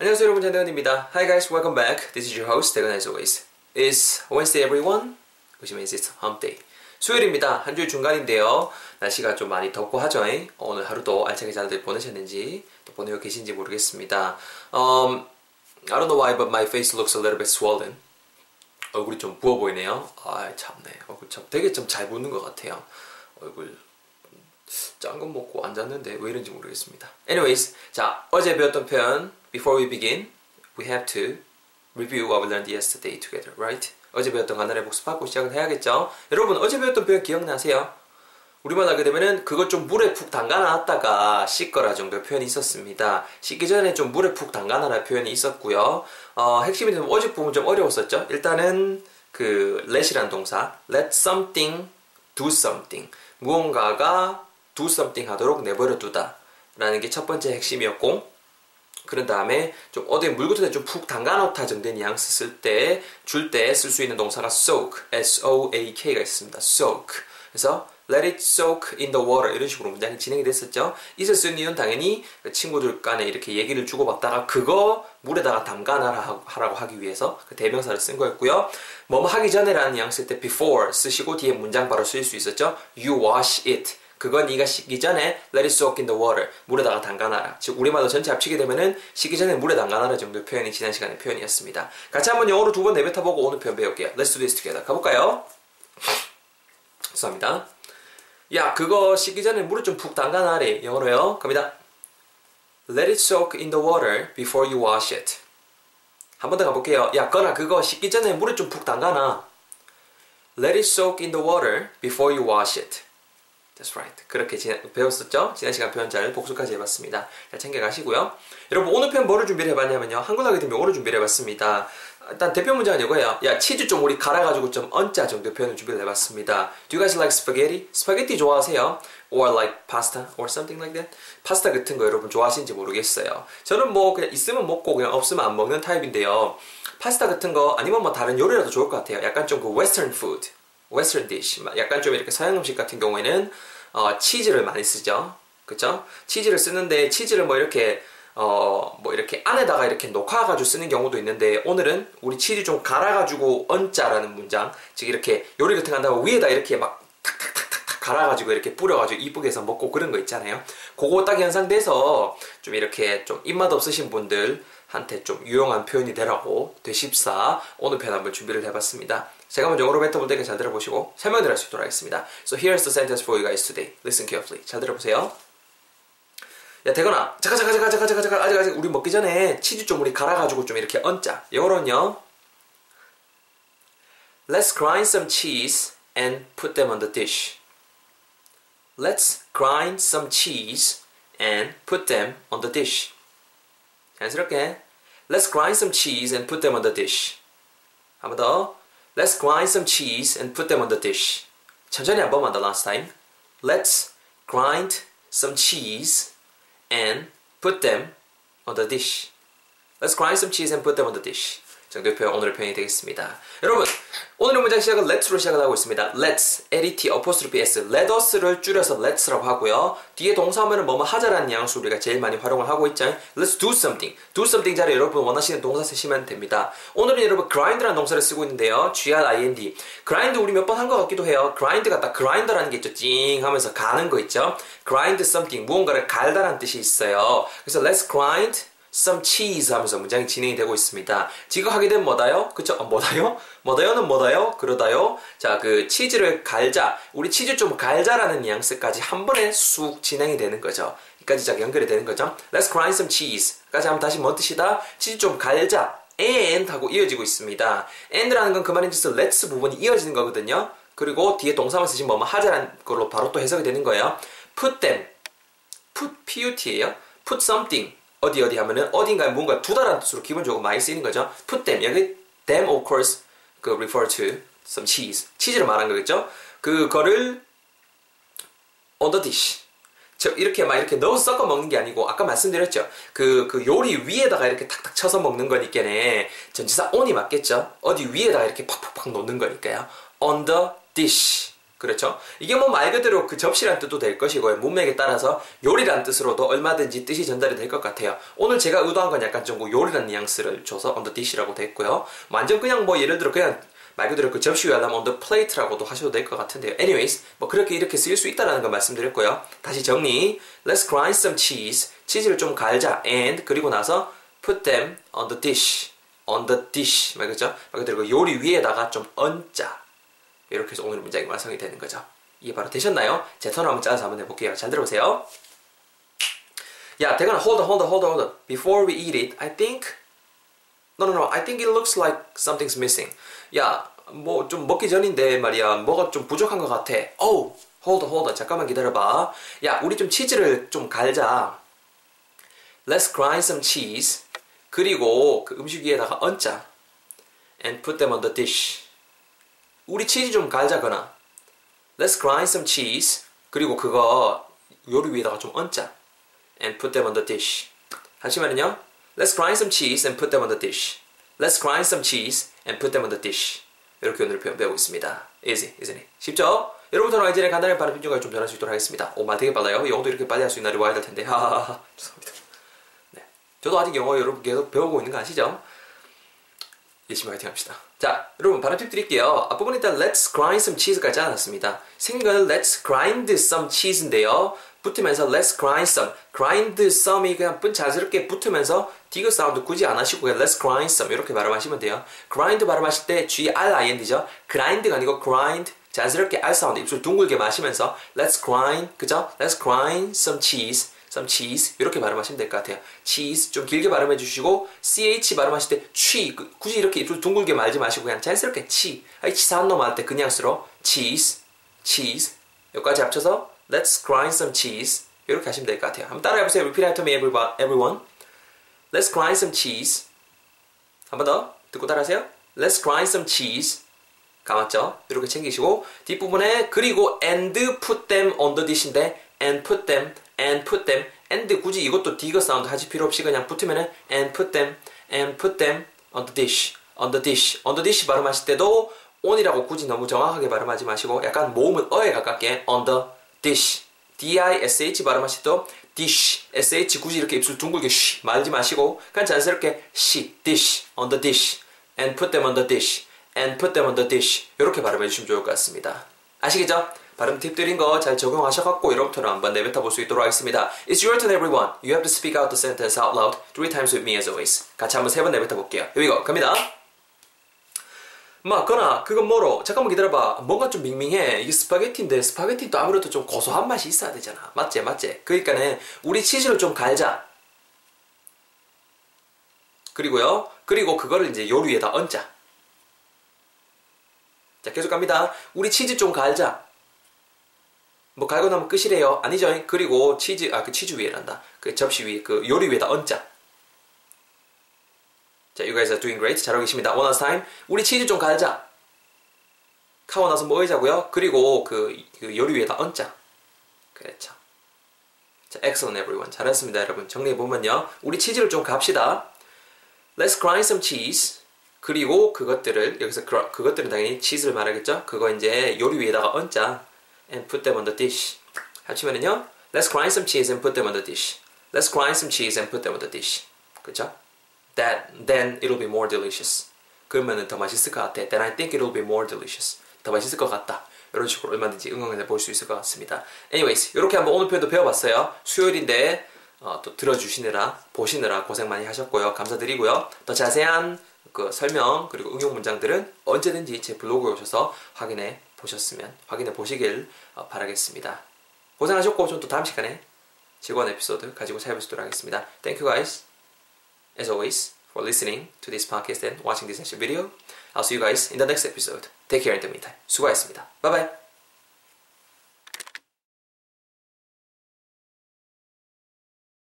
안녕하세요 여러분 전대건입니다. Hi guys, welcome back. This is your host 대건 as always. It's Wednesday everyone, means it's hump day. 수요일입니다. 한 주일 중간인데요. 날씨가 좀 많이 덥고 하죠. 오늘 하루도 알차게 잘들 보내셨는지 또 보내고 계신지 모르겠습니다. Um, I don't know why, but my face looks a little bit swollen. 얼굴이 좀 부어 보이네요. 아 참네. 얼굴 참 되게 좀 잘 붓는 것 같아요. 얼굴 짠 건 먹고 앉았는데 왜 이런지 모르겠습니다. Anyways, 자 어제 배웠던 표현 Before we begin, we have to review what we learned yesterday together, right? 어제 배웠던 간단히 복습하고 시작을 해야겠죠? 여러분 어제 배웠던 표현 기억나세요? 우리말 하게 되면은 그것 좀 물에 푹 담가놨다가 씻거라 정도 표현이 있었습니다. 씻기 전에 좀 물에 푹 담가놔라 표현이 있었고요. 어, 핵심이 좀 어제 부분 좀 어려웠었죠. 일단은 그 let이란 동사 let something do something 무언가가 do something 하도록 내버려 두다 라는 게 첫 번째 핵심이었고 그런 다음에 좀 어디 물 같은 데좀 푹 담가놓다 정도의 뉘앙스 쓸 때, 줄 때 쓸 수 있는 동사가 soak, S-O-A-K가 있습니다. soak. 그래서 let it soak in the water 이런 식으로 문장이 진행이 됐었죠. 있을 수 있는 이유는 당연히 친구들 간에 이렇게 얘기를 주고받다가 그거 물에다가 담가놔라 하라고 하기 위해서 그 대명사를 쓴 거였고요. 뭐뭐 하기 전에라는 뉘앙스 때 before 쓰시고 뒤에 문장 바로 쓰일 수 있었죠. you wash it. 그건 네가 씻기 전에 let it soak in the water 물에다가 담가놔라. 즉 우리말로 전체 합치게 되면은 씻기 전에 물에 담가놔라 정도의 표현이 지난 시간의 표현이었습니다. 같이 한번 영어로 두 번 내뱉어보고 오늘 표현 배울게요. Let's do this together. 가볼까요? 죄송합니다. 야 그거 씻기 전에 물에 좀 푹 담가놔래. 영어로요. 갑니다. Let it soak in the water before you wash it. 한 번 더 가볼게요. 야 거나 그거 씻기 전에 물에 좀 푹 담가놔. Let it soak in the water before you wash it That's right. 그렇게 지난, 배웠었죠? 지난 시간 표현 잘 복수까지 해봤습니다. 잘 챙겨가시고요. 여러분 오늘 표현 뭐를 준비를 해봤냐면요. 한글 하게 되면 영어를 준비를 해봤습니다. 일단 대표 문장은 이거예요. 야 치즈 좀 우리 갈아가지고 좀 얹자 정도 표현을 준비를 해봤습니다. Do you guys like spaghetti? 스파게티 좋아하세요? Or like pasta? Or something like that? 파스타 같은 거 여러분 좋아하시는지 모르겠어요. 저는 뭐 그냥 있으면 먹고 그냥 없으면 안 먹는 타입인데요. 파스타 같은 거 아니면 뭐 다른 요리라도 좋을 것 같아요. 약간 좀 그 western food. western dish 약간 좀 이렇게 서양 음식 같은 경우에는 어, 치즈를 많이 쓰죠. 그쵸? 치즈를 쓰는데 치즈를 뭐 이렇게 어, 뭐 이렇게 안에다가 이렇게 녹아가지고 쓰는 경우도 있는데 오늘은 우리 치즈 좀 갈아가지고 얹자라는 문장. 즉 이렇게 요리 같은 거 한다고 위에다 이렇게 막 탁탁탁탁탁 갈아가지고 이렇게 뿌려가지고 이쁘게 해서 먹고 그런 거 있잖아요. 그거 딱 연상돼서 좀 이렇게 좀 입맛 없으신 분들 한테 좀 유용한 표현이 되라고 되십사. 오늘 편 한번 준비를 해봤습니다. 제가 먼저 영어로 뱉어볼 테니까 잘 들어보시고 설명을 할수 있도록 하겠습니다. So here's the sentence for you guys today. Listen carefully. 잘 들어보세요. 야 대건아 잠깐 잠깐 잠깐 잠깐 잠깐 잠깐 아직 아직 우리 먹기 전에 치즈 좀 우리 갈아가지고 좀 이렇게 얹자. 영어로는요. Let's grind some cheese and put them on the dish. Let's grind some cheese and put them on the dish. 자연스럽게 Let's grind some cheese and put them on the dish. 한번 더. Let's grind some cheese and put them on the dish. 천천히 한 번만 더 last time. Let's grind some cheese and put them on the dish. Let's grind some cheese and put them on the dish. 표현, 오늘의 표현이 되겠습니다. 여러분, 오늘의 문장 시작은 let's로 시작을 하고 있습니다. let's, L-E-T, apostrophe S, let us를 줄여서 let's라고 하고요. 뒤에 동사하면은 뭐뭐 하자라는 뉘앙스 우리가 제일 많이 활용을 하고 있죠. let's do something. do something 자리에 여러분 원하시는 동사 쓰시면 됩니다. 오늘은 여러분 grind라는 동사를 쓰고 있는데요. G-R-I-N-D. grind 우리 몇 번 한 것 같기도 해요. grind가 딱 grinder라는 게 있죠. 찡 하면서 가는 거 있죠. grind something, 무언가를 갈다라는 뜻이 있어요. 그래서 let's grind some cheese 하면서 문장이 진행이 되고 있습니다. 지금 하게 되면 뭐다요? 그쵸? 어, 뭐다요? 뭐다요는 뭐다요? 그러다요. 자, 그 치즈를 갈자. 우리 치즈 좀 갈자라는 뉘앙스까지 한 번에 쑥 진행이 되는 거죠. 여기까지 자 연결이 되는 거죠. Let's grind some cheese. 까지 하면 다시 뭔 뜻이다? 치즈 좀 갈자. and 하고 이어지고 있습니다. and라는 건 그 말인 즉슨 let's 부분이 이어지는 거거든요. 그리고 뒤에 동사만 쓰시면 뭐뭐 하자라는 걸로 바로 또 해석이 되는 거예요. put them. put, put예요. put something. 어디 어디 하면은 어딘가에 뭔가 두다라는 뜻으로 기본적으로 많이 쓰이는 거죠. put them 여기 them of course 그 refer to some cheese 치즈를 말한 거겠죠. 그거를 on the dish 저 이렇게 막 이렇게 넣어서 섞어 먹는 게 아니고 아까 말씀드렸죠. 그, 그 요리 위에다가 이렇게 탁탁 쳐서 먹는 거니까네 전치사 on이 맞겠죠. 어디 위에다가 이렇게 팍팍팍 놓는 거니까요. on the dish 그렇죠? 이게 뭐 말 그대로 그 접시란 뜻도 될 것이고요. 문맥에 따라서 요리란 뜻으로도 얼마든지 뜻이 전달이 될 것 같아요. 오늘 제가 의도한 건 약간 좀 요리란 뉘앙스를 줘서 on the dish라고 됐고요. 완전 그냥 뭐 예를 들어 그냥 말 그대로 그 접시 위에 하려면 on the plate라고도 하셔도 될 것 같은데요. Anyways, 뭐 그렇게 이렇게 쓰일 수 있다라는 걸 말씀드렸고요. 다시 정리. Let's grind some cheese. 치즈를 좀 갈자. And 그리고 나서 put them on the dish. on the dish. 말 그죠? 말 그대로 그 요리 위에다가 좀 얹자. 이렇게 해서 오늘 문장이 완성이 되는 거죠. 이해 바로 되셨나요? 제 턴을 한번 짜서 한번 해볼게요. 잘 들어보세요. 야, 대건아, hold on, hold on, hold on, hold on. Before we eat it, I think No, no, no. I think it looks like something's missing. 야, 뭐 좀 먹기 전인데 말이야. 뭐가 좀 부족한 것 같아. Oh, hold on, hold on. 잠깐만 기다려봐. 야, 우리 좀 치즈를 좀 갈자. Let's grind some cheese. 그리고 그 음식 위에다가 얹자. And put them on the dish. 우리 치즈 좀 갈자거나. Let's grind some cheese. 그리고 그거 요리 위에다가 좀 얹자. And put them on the dish. 하시면은요. Let's grind some cheese and put them on the dish. Let's grind some cheese and put them on the dish. 이렇게 오늘 표현 배우고 있습니다. Easy, isn't it? 쉽죠? 여러분들은 이제 간단히 발음 pin중까지 좀 전할 수 있도록 하겠습니다. 오, 말 되게 빨라요. 영어도 이렇게 빨리 할 수 있는 날이 와야 될 텐데. 하하하. 죄송합니다. 네. 저도 아직 영어 여러분 계속 배우고 있는 거 아시죠? 열심히 화이팅 합시다. 자, 여러분 발음 팁 드릴게요. 앞부분 일단 let's grind some cheese까지 않았습니다. 거는 let's grind some cheese인데요. 붙으면서 let's grind some. grind some이 그냥 분 자연스럽게 붙으면서 디귿 사운드 굳이 안 하시고 그냥 let's grind some 이렇게 발음하시면 돼요. grind 발음하실 때 G-R-I-N-D죠. grind가 아니고 grind 자연스럽게 R 사운드 입술 둥글게 마시면서 let's grind 그죠? let's grind some cheese some cheese 이렇게 발음하시면 될 것 같아요. cheese 좀 길게 발음해 주시고 ch 발음하실 때 취 굳이 이렇게 둥글게 말지 마시고 그냥 자연스럽게 치 h 사운 넘어갈 때 그냥 쓰로 cheese cheese 여기까지 합쳐서 let's grind some cheese 이렇게 하시면 될 것 같아요. 한번 따라해 보세요. repeat after me everyone. Let's grind some cheese. 한 번 더 듣고 따라하세요. Let's grind some cheese. 감았죠? 이렇게 챙기시고 뒷부분에 그리고 and put them on the dish인데 and put them and put them and 굳이 이것도 디귿 사운드 하실 필요 없이 그냥 붙으면은 and put them and put them on the dish on the dish on the dish 발음하실 때도 on이라고 굳이 너무 정확하게 발음하지 마시고 약간 모음은 어에 가깝게 on the dish D-I-S-H 발음하실 때도 dish sh 굳이 이렇게 입술 둥글게 쉬 말지 마시고 그냥 자연스럽게 she dish on the dish and put them on the dish and put them on the dish 이렇게 발음해 주시면 좋을 것 같습니다 아시겠죠? 발음 팁 드린 거 잘 적용하셔갖고 여러분처럼 한번 내뱉어 볼 수 있도록 하겠습니다. It's your turn everyone. You have to speak out the sentence out loud three times with me as always. 같이 한번 세 번 내뱉어 볼게요. Here go. 갑니다. 맞거나 그건 뭐로? 잠깐만 기다려봐. 뭔가 좀 밍밍해. 이게 스파게티인데 스파게티도 아무래도 좀 고소한 맛이 있어야 되잖아. 맞지? 맞지? 그러니까는 우리 치즈를 좀 갈자. 그리고요 그리고 그거를 이제 요리 위에다 얹자. 자 계속 갑니다. 우리 치즈 좀 갈자 뭐 갈고 나면 끝이래요 아니죠 그리고 치즈 아 그 치즈 위에란다 그 접시 위에 그 요리 위에다 얹자 자, you guys are doing great. 잘하고 계십니다. One last time. 우리 치즈 좀 갈자. 카고 나서 뭐 의자고요. 그리고 그, 그 요리 위에다 얹자. 그렇죠. 자, excellent everyone. 잘했습니다, 여러분. 정리해보면요. 우리 치즈를 좀 갑시다. Let's grind some cheese. 그리고 그것들을, 여기서 그, 그것들은 당연히 치즈를 말하겠죠? 그거 이제 요리 위에다가 얹자. And put them on the dish. 합치면은요. Let's grind some cheese and put them on the dish. Let's grind some cheese and put them on the dish. 그쵸? that then it'll be more delicious. 그러면은 더 맛있을 것 같아. Then I think it'll be more delicious. 더 맛있을 것 같다. 이런 식으로 얼마든지 응용해 볼수 있을 것 같습니다. Anyways, 이렇게 한번 오늘 표현도 배워봤어요. 수요일인데 어, 또 들어주시느라 보시느라 고생 많이 하셨고요. 감사드리고요. 더 자세한 그 설명 그리고 응용 문장들은 언제든지 제 블로그에 오셔서 확인해 보셨으면 확인해 보시길 어, 바라겠습니다. 고생하셨고 좀또 다음 시간에 즐거운 에피소드 가지고 찾아뵙도록 하겠습니다. Thank you guys. as always, for listening to this podcast and watching this video. I'll see you guys in the next episode. Take care in the meantime. 수고하셨습니다. Bye bye.